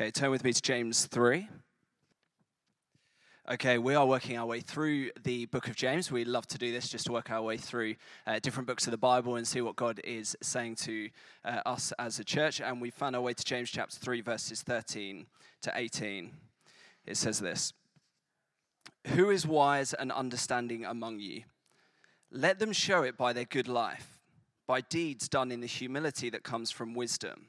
Okay, turn with me to James 3. Okay, we are working our way through the book of James. We love to do this just to work our way through uh, different books of the Bible and see what God is saying to uh, us as a church. And we found our way to James chapter 3, verses 13 to 18. It says this Who is wise and understanding among you? Let them show it by their good life, by deeds done in the humility that comes from wisdom.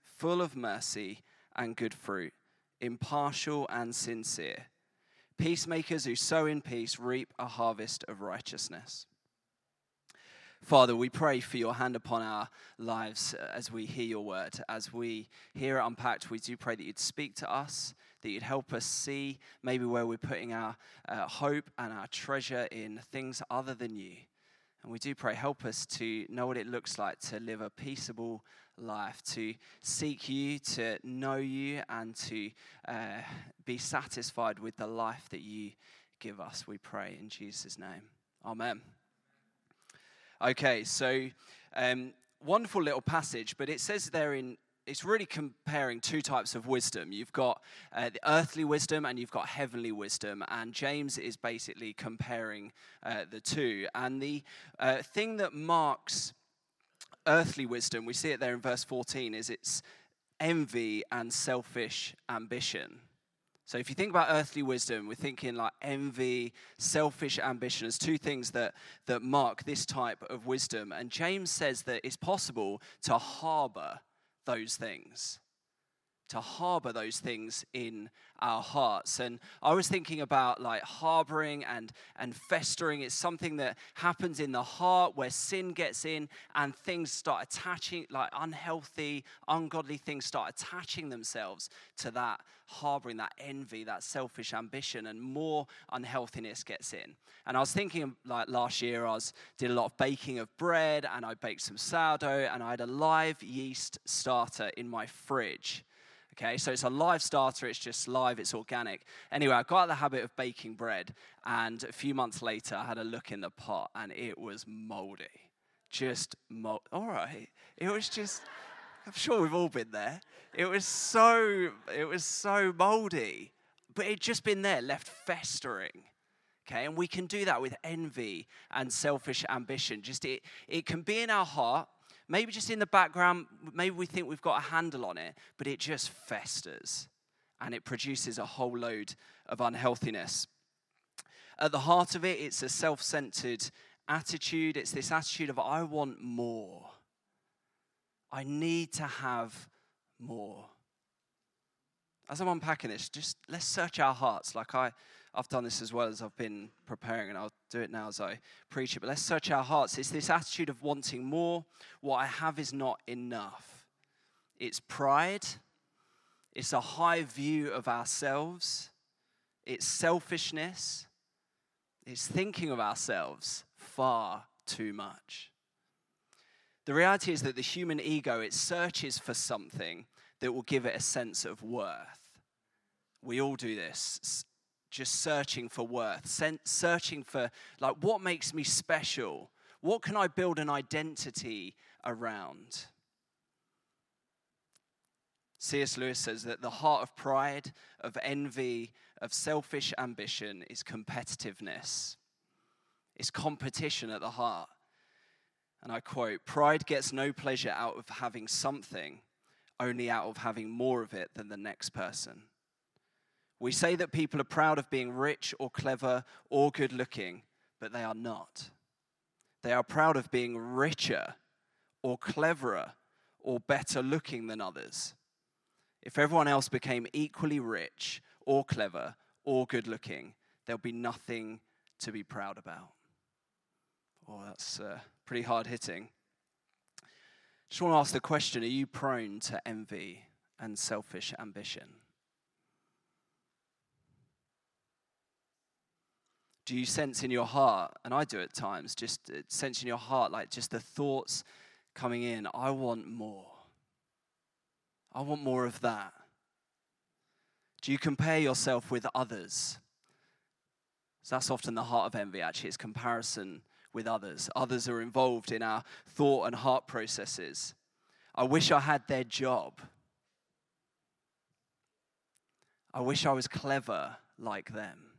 full of mercy and good fruit, impartial and sincere. Peacemakers who sow in peace reap a harvest of righteousness. Father, we pray for your hand upon our lives as we hear your word. As we hear it unpacked, we do pray that you'd speak to us, that you'd help us see maybe where we're putting our uh, hope and our treasure in things other than you. And we do pray, help us to know what it looks like to live a peaceable life, to seek you, to know you, and to uh, be satisfied with the life that you give us. We pray in Jesus' name. Amen. Okay, so um, wonderful little passage, but it says there in it's really comparing two types of wisdom. You've got uh, the earthly wisdom and you've got heavenly wisdom. And James is basically comparing uh, the two. And the uh, thing that marks earthly wisdom, we see it there in verse 14, is it's envy and selfish ambition. So if you think about earthly wisdom, we're thinking like envy, selfish ambition as two things that, that mark this type of wisdom. And James says that it's possible to harbor those things to harbor those things in our hearts. And I was thinking about like harboring and, and festering. It's something that happens in the heart where sin gets in and things start attaching, like unhealthy, ungodly things start attaching themselves to that harboring, that envy, that selfish ambition, and more unhealthiness gets in. And I was thinking like last year, I was did a lot of baking of bread and I baked some sourdough and I had a live yeast starter in my fridge. Okay, so it's a live starter, it's just live, it's organic. Anyway, I got out the habit of baking bread, and a few months later, I had a look in the pot, and it was moldy. Just mold. All right, it was just. I'm sure we've all been there. It was so. It was so moldy, but it'd just been there, left festering. Okay, and we can do that with envy and selfish ambition. Just it, it can be in our heart Maybe just in the background, maybe we think we've got a handle on it, but it just festers and it produces a whole load of unhealthiness. At the heart of it, it's a self centered attitude. It's this attitude of, I want more. I need to have more. As I'm unpacking this, just let's search our hearts. Like I, I've done this as well as I've been preparing, and I'll do it now as I preach it. But let's search our hearts. It's this attitude of wanting more. What I have is not enough. It's pride, it's a high view of ourselves, it's selfishness, it's thinking of ourselves far too much. The reality is that the human ego, it searches for something that will give it a sense of worth. We all do this just searching for worth, searching for, like, what makes me special? What can I build an identity around? C.S. Lewis says that the heart of pride, of envy, of selfish ambition is competitiveness. It's competition at the heart. And I quote Pride gets no pleasure out of having something, only out of having more of it than the next person. We say that people are proud of being rich or clever or good looking, but they are not. They are proud of being richer or cleverer or better looking than others. If everyone else became equally rich or clever or good looking, there'll be nothing to be proud about. Oh, that's uh, pretty hard hitting. Just want to ask the question are you prone to envy and selfish ambition? Do you sense in your heart, and I do at times, just uh, sense in your heart like just the thoughts coming in, I want more. I want more of that. Do you compare yourself with others? So that's often the heart of envy, actually, it's comparison with others. Others are involved in our thought and heart processes. I wish I had their job. I wish I was clever like them.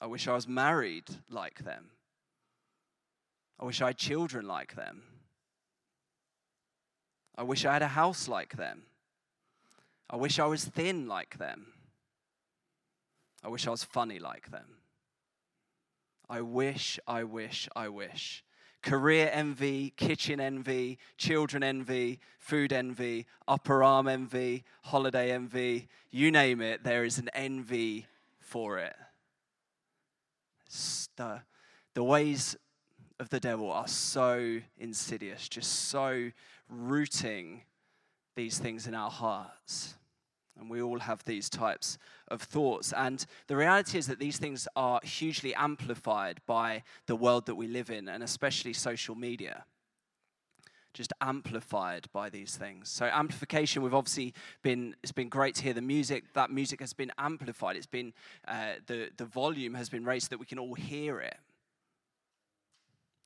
I wish I was married like them. I wish I had children like them. I wish I had a house like them. I wish I was thin like them. I wish I was funny like them. I wish, I wish, I wish. Career envy, kitchen envy, children envy, food envy, upper arm envy, holiday envy, you name it, there is an envy for it. The, the ways of the devil are so insidious, just so rooting these things in our hearts. And we all have these types of thoughts. And the reality is that these things are hugely amplified by the world that we live in, and especially social media. Just amplified by these things. So amplification, we've obviously been. It's been great to hear the music. That music has been amplified. It's been uh, the the volume has been raised so that we can all hear it.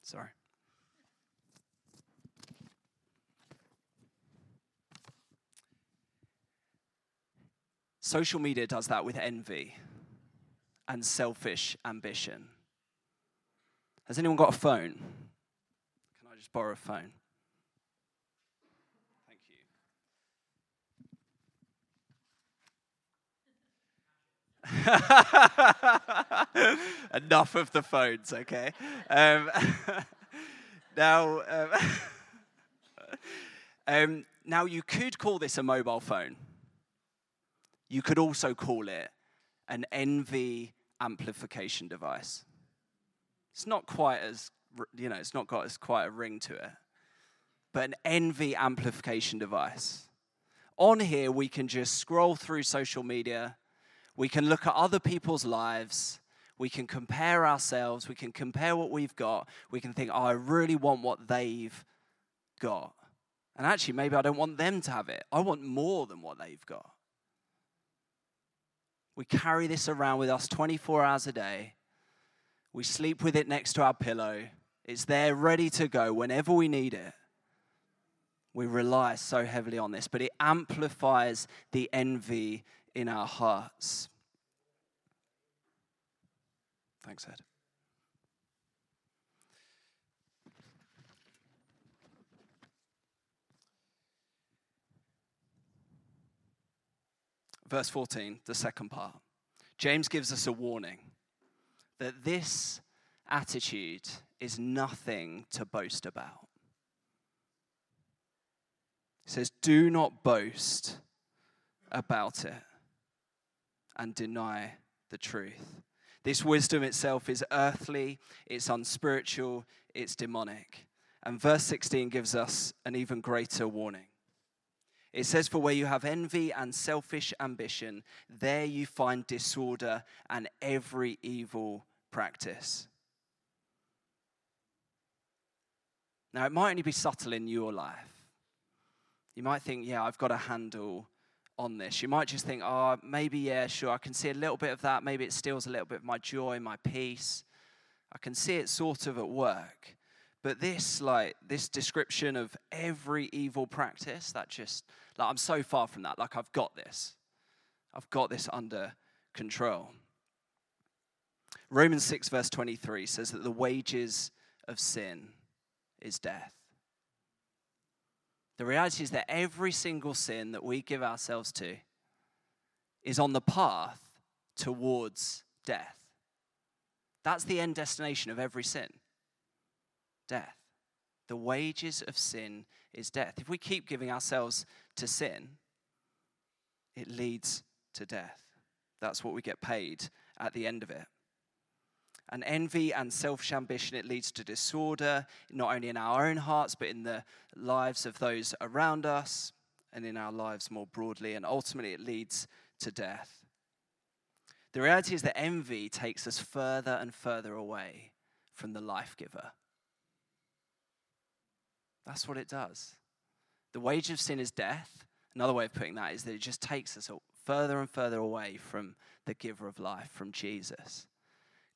Sorry. Social media does that with envy and selfish ambition. Has anyone got a phone? Can I just borrow a phone? Enough of the phones, okay? Um, now, um, um, now you could call this a mobile phone. You could also call it an envy amplification device. It's not quite as, you know, it's not got as quite a ring to it, but an envy amplification device. On here, we can just scroll through social media, we can look at other people's lives, we can compare ourselves, we can compare what we've got, we can think, oh, I really want what they've got. And actually, maybe I don't want them to have it. I want more than what they've got. We carry this around with us 24 hours a day. We sleep with it next to our pillow. It's there ready to go whenever we need it. We rely so heavily on this, but it amplifies the envy in our hearts. Thanks, Ed. verse 14, the second part. James gives us a warning that this attitude is nothing to boast about. He says, Do not boast about it and deny the truth. This wisdom itself is earthly, it's unspiritual, it's demonic. And verse 16 gives us an even greater warning. It says, For where you have envy and selfish ambition, there you find disorder and every evil practice. Now, it might only be subtle in your life. You might think, yeah, I've got a handle on this. You might just think, oh, maybe, yeah, sure, I can see a little bit of that. Maybe it steals a little bit of my joy, my peace. I can see it sort of at work. But this, like, this description of every evil practice, that just, like, I'm so far from that. Like, I've got this. I've got this under control. Romans 6, verse 23 says that the wages of sin is death. The reality is that every single sin that we give ourselves to is on the path towards death. That's the end destination of every sin death. The wages of sin is death. If we keep giving ourselves to sin, it leads to death. That's what we get paid at the end of it. And envy and selfish ambition, it leads to disorder, not only in our own hearts, but in the lives of those around us and in our lives more broadly. And ultimately, it leads to death. The reality is that envy takes us further and further away from the life giver. That's what it does. The wage of sin is death. Another way of putting that is that it just takes us further and further away from the giver of life, from Jesus.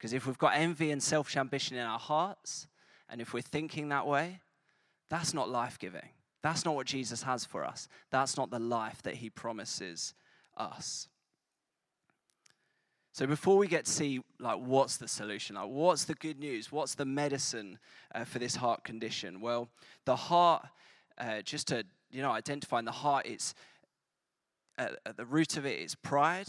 Because if we've got envy and selfish ambition in our hearts, and if we're thinking that way, that's not life giving. That's not what Jesus has for us. That's not the life that he promises us. So before we get to see like what's the solution, like what's the good news, what's the medicine uh, for this heart condition? Well, the heart, uh, just to you know, identifying the heart, it's at, at the root of it is pride.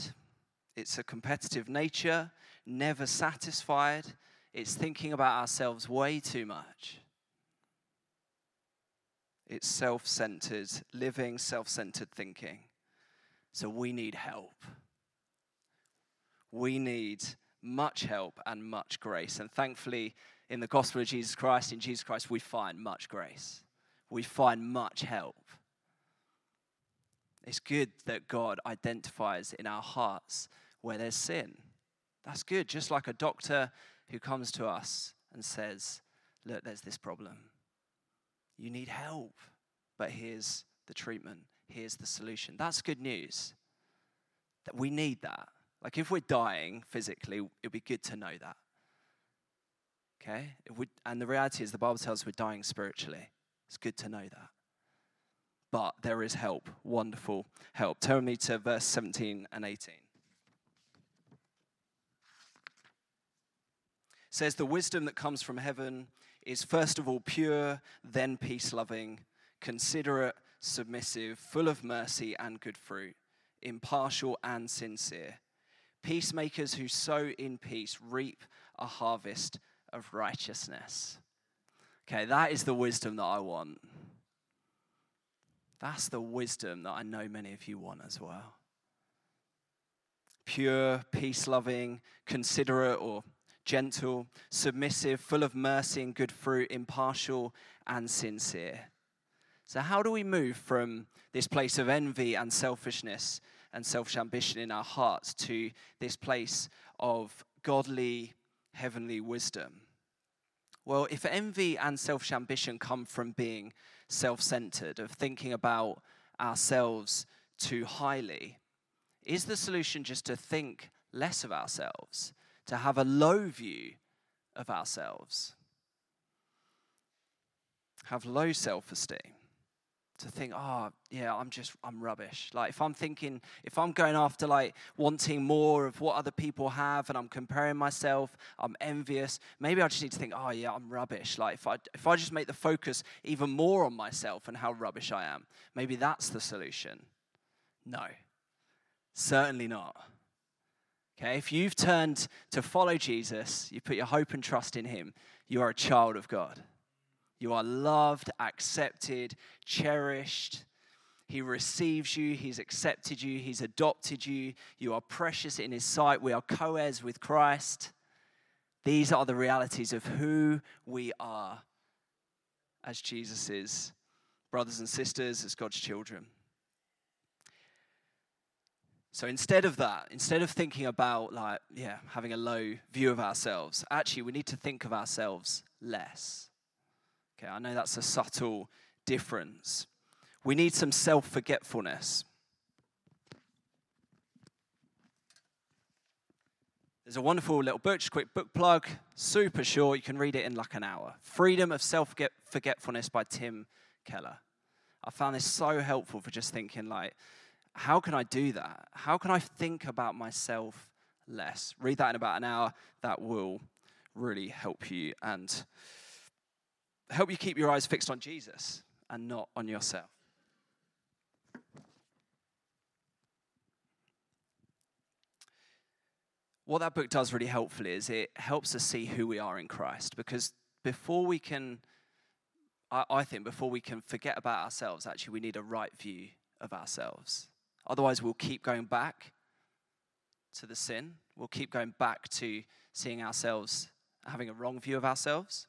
It's a competitive nature, never satisfied. It's thinking about ourselves way too much. It's self centered living, self centered thinking. So we need help we need much help and much grace. And thankfully, in the gospel of Jesus Christ, in Jesus Christ, we find much grace. We find much help. It's good that God identifies in our hearts where there's sin. That's good. Just like a doctor who comes to us and says, Look, there's this problem. You need help, but here's the treatment, here's the solution. That's good news. That we need that. Like if we're dying physically, it'd be good to know that. Okay? We, and the reality is, the Bible tells us we're dying spiritually. It's good to know that. But there is help, wonderful help. Turn me to verse 17 and 18. Says, The wisdom that comes from heaven is first of all pure, then peace loving, considerate, submissive, full of mercy and good fruit, impartial and sincere. Peacemakers who sow in peace reap a harvest of righteousness. Okay, that is the wisdom that I want. That's the wisdom that I know many of you want as well. Pure, peace loving, considerate or gentle, submissive, full of mercy and good fruit, impartial and sincere. So, how do we move from this place of envy and selfishness and selfish ambition in our hearts to this place of godly, heavenly wisdom? Well, if envy and selfish ambition come from being self centered, of thinking about ourselves too highly, is the solution just to think less of ourselves, to have a low view of ourselves, have low self esteem? to think, oh, yeah, I'm just, I'm rubbish. Like, if I'm thinking, if I'm going after like wanting more of what other people have and I'm comparing myself, I'm envious, maybe I just need to think, oh, yeah, I'm rubbish. Like, if I, if I just make the focus even more on myself and how rubbish I am, maybe that's the solution. No, certainly not. Okay, if you've turned to follow Jesus, you put your hope and trust in him, you are a child of God. You are loved, accepted, cherished. He receives you, He's accepted you, He's adopted you. You are precious in His sight. We are co heirs with Christ. These are the realities of who we are as Jesus' brothers and sisters, as God's children. So instead of that, instead of thinking about, like, yeah, having a low view of ourselves, actually, we need to think of ourselves less. Okay, I know that's a subtle difference. We need some self forgetfulness. There's a wonderful little book, just quick book plug, super short. You can read it in like an hour. Freedom of Self Forgetfulness by Tim Keller. I found this so helpful for just thinking, like, how can I do that? How can I think about myself less? Read that in about an hour. That will really help you. And help you keep your eyes fixed on Jesus and not on yourself. What that book does really helpfully is it helps us see who we are in Christ because before we can, I, I think, before we can forget about ourselves, actually, we need a right view of ourselves. Otherwise, we'll keep going back to the sin. We'll keep going back to seeing ourselves, having a wrong view of ourselves.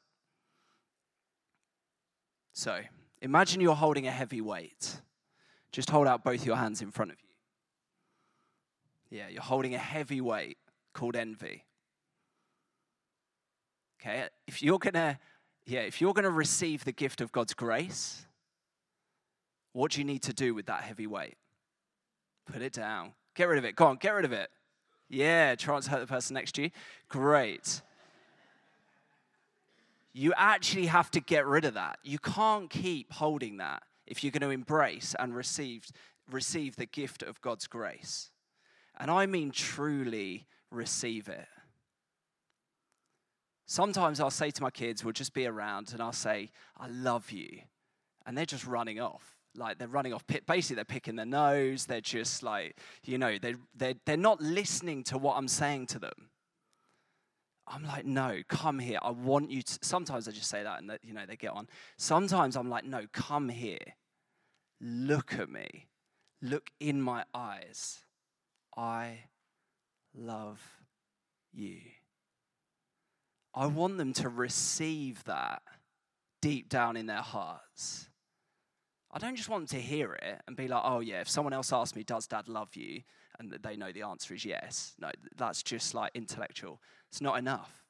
So imagine you're holding a heavy weight. Just hold out both your hands in front of you. Yeah, you're holding a heavy weight. called envy. Okay, if you're gonna, yeah, if you're gonna receive the gift of God's grace, what do you need to do with that heavy weight? Put it down. Get rid of it. Go on, get rid of it. Yeah, try to hurt the person next to you. Great. You actually have to get rid of that. You can't keep holding that if you're going to embrace and receive, receive the gift of God's grace. And I mean truly receive it. Sometimes I'll say to my kids, we'll just be around and I'll say, I love you. And they're just running off like they're running off pit basically they're picking their nose they're just like you know they they're, they're not listening to what i'm saying to them. I'm like no come here. I want you to sometimes i just say that and that you know they get on. Sometimes i'm like no come here. Look at me. Look in my eyes. I love you. I want them to receive that deep down in their hearts I don't just want to hear it and be like, oh, yeah, if someone else asks me, does dad love you? And they know the answer is yes. No, that's just like intellectual. It's not enough.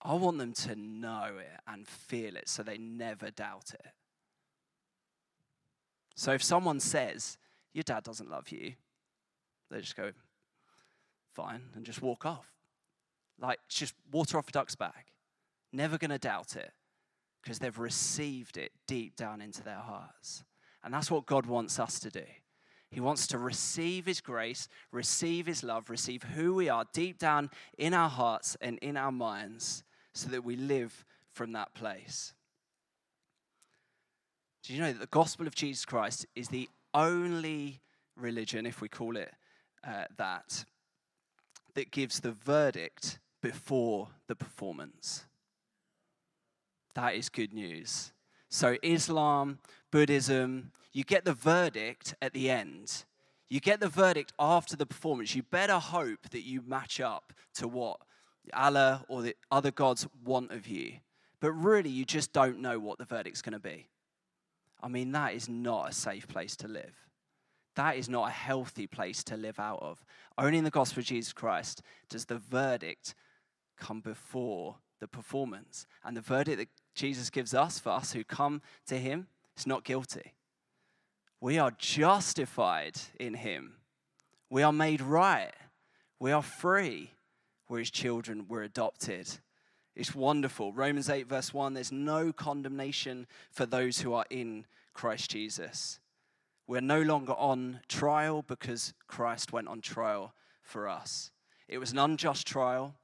I want them to know it and feel it so they never doubt it. So if someone says, your dad doesn't love you, they just go, fine, and just walk off. Like, just water off a duck's back. Never going to doubt it because they've received it deep down into their hearts. And that's what God wants us to do. He wants to receive His grace, receive His love, receive who we are deep down in our hearts and in our minds so that we live from that place. Do you know that the gospel of Jesus Christ is the only religion, if we call it uh, that, that gives the verdict before the performance? That is good news. So, Islam, Buddhism, you get the verdict at the end. You get the verdict after the performance. You better hope that you match up to what Allah or the other gods want of you. But really, you just don't know what the verdict's going to be. I mean, that is not a safe place to live. That is not a healthy place to live out of. Only in the gospel of Jesus Christ does the verdict come before the performance. And the verdict that Jesus gives us, for us who come to him, is not guilty. We are justified in him. We are made right. We are free. We're his children. We're adopted. It's wonderful. Romans 8, verse 1 there's no condemnation for those who are in Christ Jesus. We're no longer on trial because Christ went on trial for us. It was an unjust trial,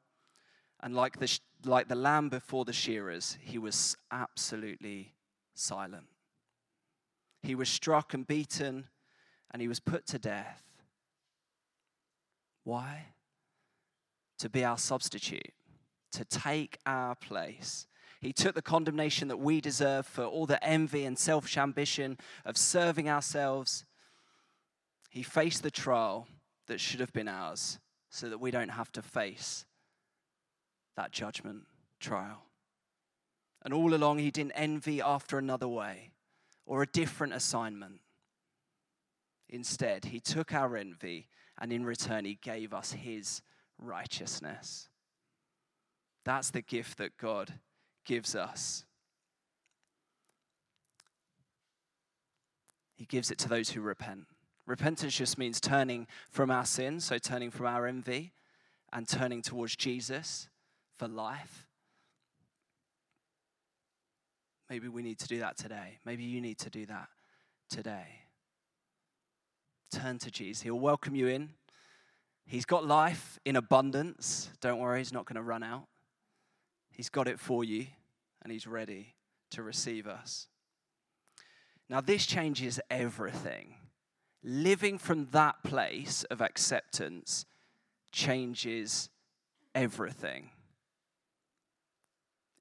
and like the, like the lamb before the shearers, he was absolutely silent. He was struck and beaten, and he was put to death. Why? To be our substitute, to take our place. He took the condemnation that we deserve for all the envy and selfish ambition of serving ourselves. He faced the trial that should have been ours so that we don't have to face that judgment trial. And all along, he didn't envy after another way or a different assignment. Instead, he took our envy and in return, he gave us his righteousness. That's the gift that God gives us. He gives it to those who repent. Repentance just means turning from our sin, so turning from our envy and turning towards Jesus for life. Maybe we need to do that today. Maybe you need to do that today. Turn to Jesus. He'll welcome you in. He's got life in abundance. Don't worry, He's not going to run out. He's got it for you, and He's ready to receive us. Now, this changes everything. Living from that place of acceptance changes everything.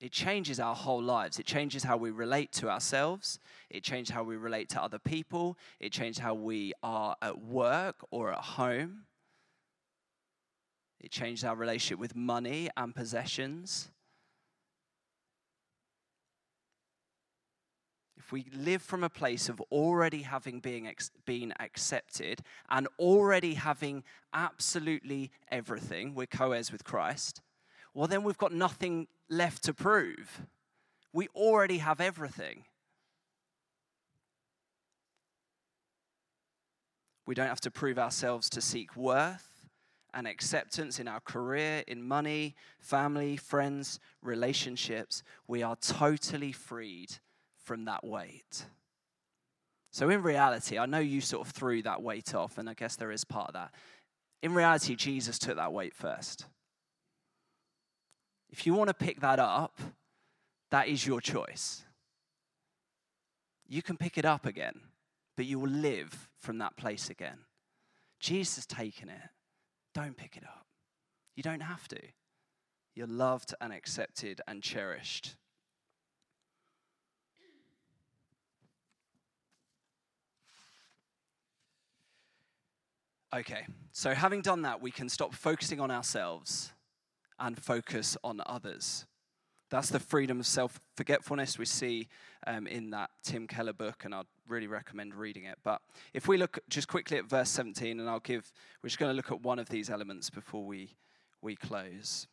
It changes our whole lives. It changes how we relate to ourselves. It changes how we relate to other people. It changes how we are at work or at home. It changes our relationship with money and possessions. if we live from a place of already having being ex- been accepted and already having absolutely everything, we're co heirs with Christ, well, then we've got nothing left to prove. We already have everything. We don't have to prove ourselves to seek worth and acceptance in our career, in money, family, friends, relationships. We are totally freed from that weight. So, in reality, I know you sort of threw that weight off, and I guess there is part of that. In reality, Jesus took that weight first. If you want to pick that up, that is your choice. You can pick it up again, but you will live from that place again. Jesus has taken it. Don't pick it up. You don't have to. You're loved and accepted and cherished. Okay, so having done that, we can stop focusing on ourselves and focus on others. That's the freedom of self forgetfulness we see um, in that Tim Keller book, and I'd really recommend reading it. But if we look just quickly at verse 17, and I'll give, we're just going to look at one of these elements before we, we close.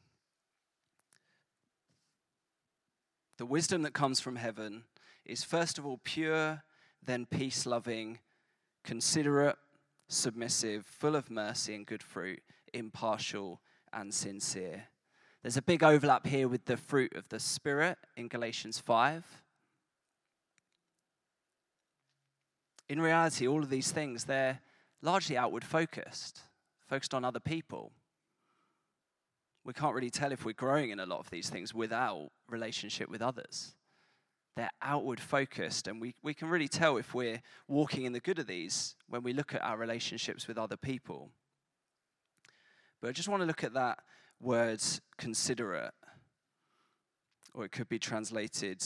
The wisdom that comes from heaven is first of all pure, then peace loving, considerate, submissive, full of mercy and good fruit, impartial and sincere. There's a big overlap here with the fruit of the Spirit in Galatians 5. In reality, all of these things, they're largely outward focused, focused on other people. We can't really tell if we're growing in a lot of these things without relationship with others. They're outward focused, and we, we can really tell if we're walking in the good of these when we look at our relationships with other people. But I just want to look at that word considerate, or it could be translated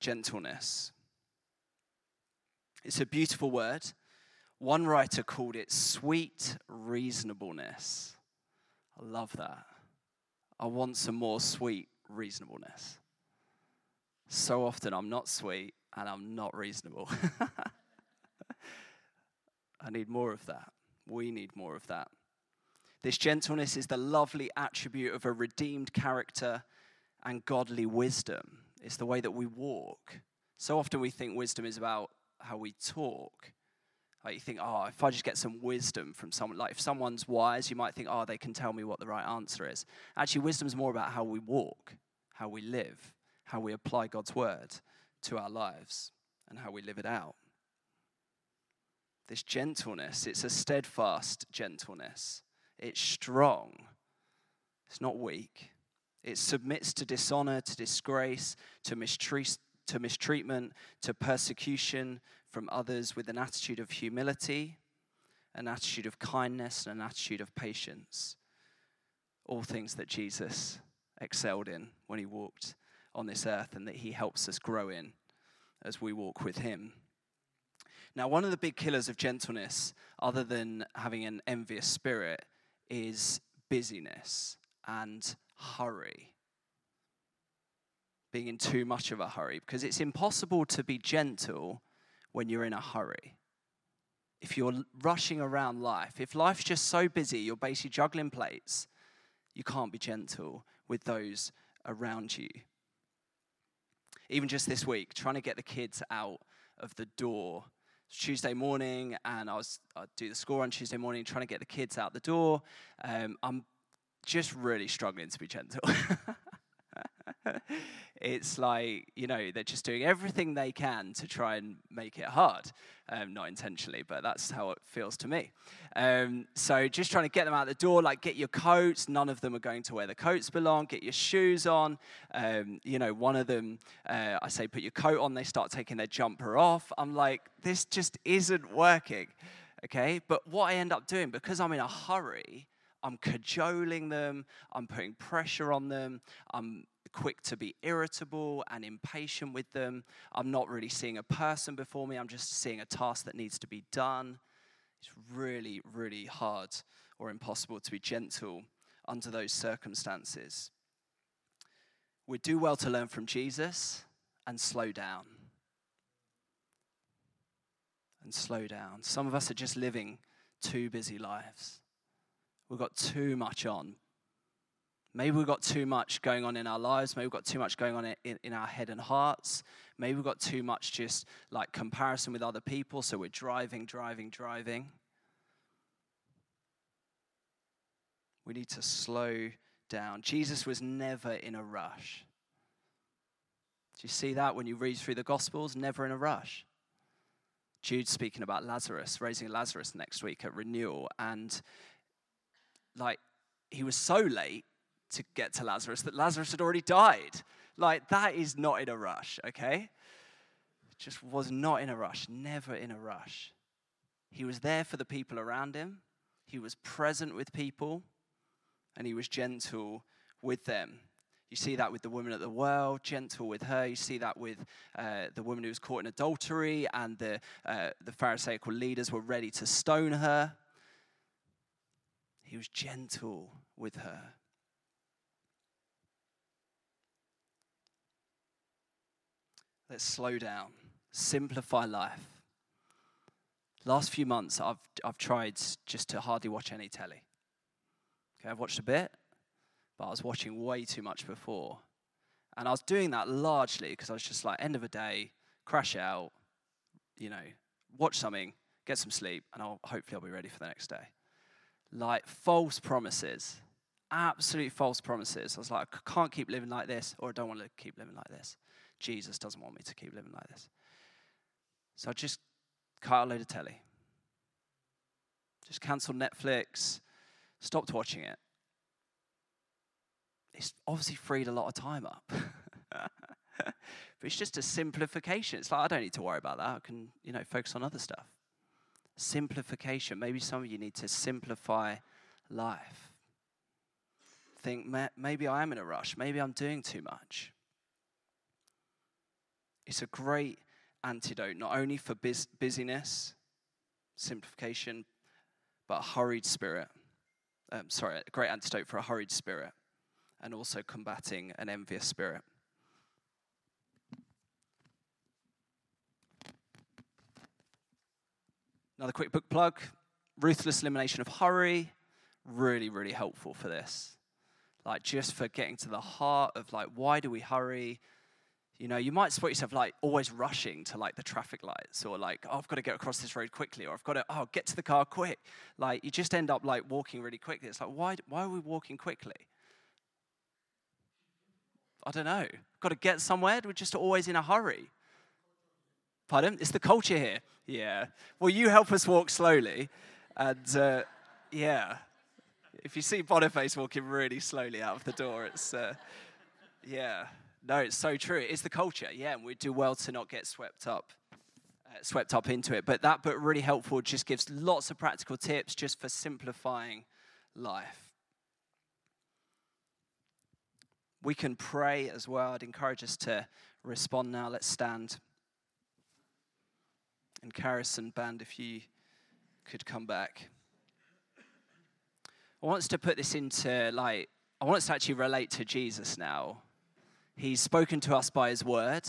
gentleness. It's a beautiful word. One writer called it sweet reasonableness. I love that. I want some more sweet reasonableness. So often I'm not sweet and I'm not reasonable. I need more of that. We need more of that. This gentleness is the lovely attribute of a redeemed character and godly wisdom. It's the way that we walk. So often we think wisdom is about how we talk. Like you think, oh, if I just get some wisdom from someone, like if someone's wise, you might think, oh, they can tell me what the right answer is. Actually, wisdom is more about how we walk, how we live, how we apply God's word to our lives, and how we live it out. This gentleness, it's a steadfast gentleness. It's strong. It's not weak. It submits to dishonor, to disgrace, to, mistreat, to mistreatment, to persecution from others with an attitude of humility, an attitude of kindness, and an attitude of patience. All things that Jesus excelled in when he walked on this earth and that he helps us grow in as we walk with him. Now, one of the big killers of gentleness, other than having an envious spirit, is busyness and hurry. Being in too much of a hurry, because it's impossible to be gentle when you're in a hurry. If you're rushing around life, if life's just so busy, you're basically juggling plates, you can't be gentle with those around you. Even just this week, trying to get the kids out of the door Tuesday morning, and I was I'd do the score on Tuesday morning, trying to get the kids out the door. Um, I'm just really struggling to be gentle. it's like you know they're just doing everything they can to try and make it hard. Um, not intentionally but that's how it feels to me. Um, so just trying to get them out the door like get your coats. None of them are going to where the coats belong. Get your shoes on. Um, you know one of them uh, i say put your coat on they start taking their jumper off. I'm like this just isn't working okay? But what i end up doing because i'm in a hurry I'm cajoling them, I'm putting pressure on them, I'm quick to be irritable and impatient with them. I'm not really seeing a person before me, I'm just seeing a task that needs to be done. It's really, really hard or impossible to be gentle under those circumstances. We do well to learn from Jesus and slow down. and slow down. Some of us are just living too busy lives. We've got too much on. Maybe we've got too much going on in our lives. Maybe we've got too much going on in, in our head and hearts. Maybe we've got too much just like comparison with other people. So we're driving, driving, driving. We need to slow down. Jesus was never in a rush. Do you see that when you read through the Gospels? Never in a rush. Jude's speaking about Lazarus, raising Lazarus next week at renewal. And like, he was so late to get to Lazarus that Lazarus had already died. Like, that is not in a rush, okay? Just was not in a rush, never in a rush. He was there for the people around him, he was present with people, and he was gentle with them. You see that with the woman at the well, gentle with her. You see that with uh, the woman who was caught in adultery, and the, uh, the Pharisaical leaders were ready to stone her. He was gentle with her. Let's slow down, simplify life. Last few months, I've, I've tried just to hardly watch any telly. Okay, I've watched a bit, but I was watching way too much before. And I was doing that largely because I was just like, end of a day, crash out, you know, watch something, get some sleep, and I'll hopefully I'll be ready for the next day. Like false promises, absolute false promises. I was like, I can't keep living like this, or I don't want to keep living like this. Jesus doesn't want me to keep living like this. So I just cut a load of telly. Just cancelled Netflix, stopped watching it. It's obviously freed a lot of time up. but it's just a simplification. It's like, I don't need to worry about that. I can, you know, focus on other stuff. Simplification. Maybe some of you need to simplify life. Think, maybe I am in a rush. Maybe I'm doing too much. It's a great antidote, not only for busyness, simplification, but a hurried spirit um, sorry, a great antidote for a hurried spirit and also combating an envious spirit. Another quick book plug Ruthless Elimination of Hurry. Really, really helpful for this. Like, just for getting to the heart of, like, why do we hurry? You know, you might spot yourself like always rushing to like the traffic lights or like, oh, I've got to get across this road quickly or I've got to, oh, get to the car quick. Like, you just end up like walking really quickly. It's like, why, why are we walking quickly? I don't know. Got to get somewhere? We're just always in a hurry. Pardon? It's the culture here. Yeah. Well, you help us walk slowly. And uh, yeah, if you see Boniface walking really slowly out of the door, it's, uh, yeah. No, it's so true. It's the culture, yeah, and we do well to not get swept up, uh, swept up into it. But that book really helpful. Just gives lots of practical tips just for simplifying life. We can pray as well. I'd encourage us to respond now. Let's stand. And Karis and Band, if you could come back. I want us to put this into like, I want us to actually relate to Jesus now. He's spoken to us by His word.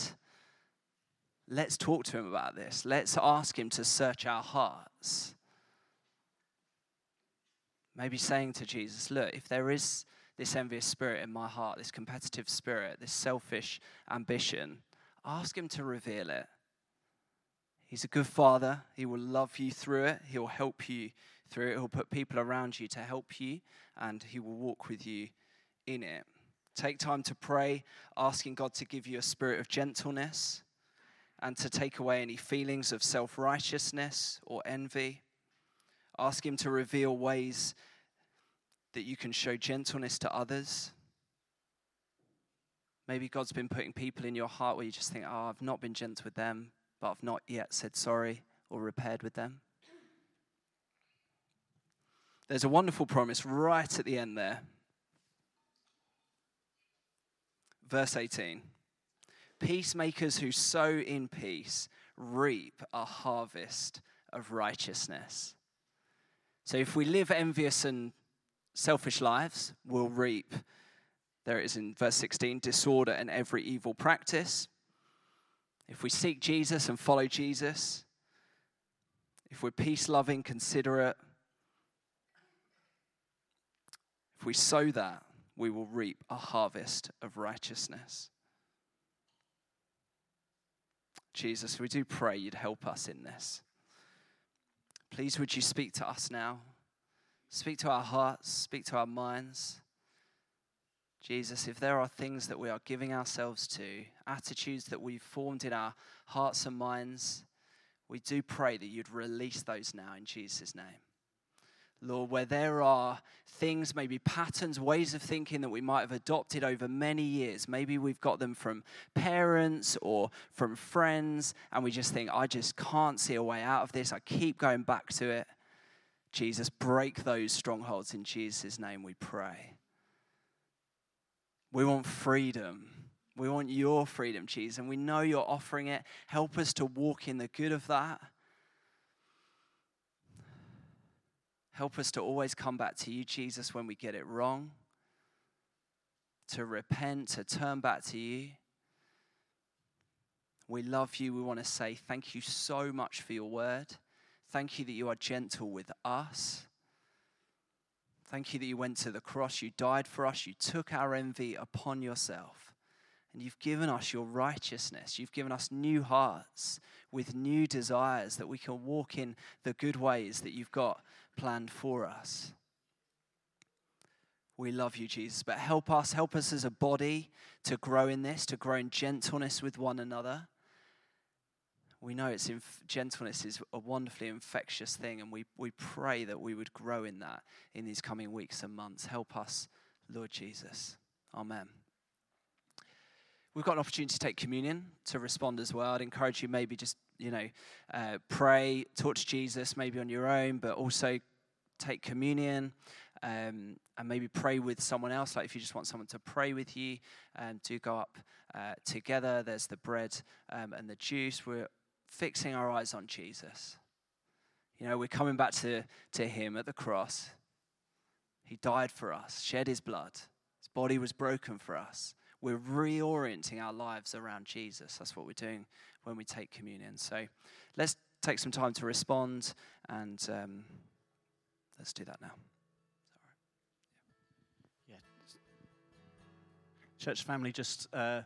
Let's talk to Him about this. Let's ask Him to search our hearts. Maybe saying to Jesus, Look, if there is this envious spirit in my heart, this competitive spirit, this selfish ambition, ask Him to reveal it. He's a good father. He will love you through it. He'll help you through it. He'll put people around you to help you, and He will walk with you in it. Take time to pray, asking God to give you a spirit of gentleness and to take away any feelings of self righteousness or envy. Ask Him to reveal ways that you can show gentleness to others. Maybe God's been putting people in your heart where you just think, oh, I've not been gentle with them, but I've not yet said sorry or repaired with them. There's a wonderful promise right at the end there. Verse 18 Peacemakers who sow in peace reap a harvest of righteousness. So if we live envious and selfish lives, we'll reap, there it is in verse 16, disorder and every evil practice. If we seek Jesus and follow Jesus, if we're peace loving, considerate, if we sow that, we will reap a harvest of righteousness. Jesus, we do pray you'd help us in this. Please, would you speak to us now? Speak to our hearts, speak to our minds. Jesus, if there are things that we are giving ourselves to, attitudes that we've formed in our hearts and minds, we do pray that you'd release those now in Jesus' name. Lord, where there are things, maybe patterns, ways of thinking that we might have adopted over many years. Maybe we've got them from parents or from friends, and we just think, I just can't see a way out of this. I keep going back to it. Jesus, break those strongholds in Jesus' name, we pray. We want freedom. We want your freedom, Jesus, and we know you're offering it. Help us to walk in the good of that. Help us to always come back to you, Jesus, when we get it wrong, to repent, to turn back to you. We love you. We want to say thank you so much for your word. Thank you that you are gentle with us. Thank you that you went to the cross, you died for us, you took our envy upon yourself, and you've given us your righteousness. You've given us new hearts with new desires that we can walk in the good ways that you've got planned for us. We love you, Jesus, but help us, help us as a body to grow in this, to grow in gentleness with one another. We know it's inf- gentleness is a wonderfully infectious thing, and we, we pray that we would grow in that in these coming weeks and months. Help us, Lord Jesus. Amen. We've got an opportunity to take communion to respond as well. I'd encourage you maybe just, you know, uh, pray, talk to Jesus maybe on your own, but also take communion um, and maybe pray with someone else. Like if you just want someone to pray with you, um, do go up uh, together. There's the bread um, and the juice. We're fixing our eyes on Jesus. You know, we're coming back to, to Him at the cross. He died for us, shed His blood, His body was broken for us. We're reorienting our lives around Jesus. That's what we're doing when we take communion. So let's take some time to respond and um, let's do that now. Yeah. Church family, just uh,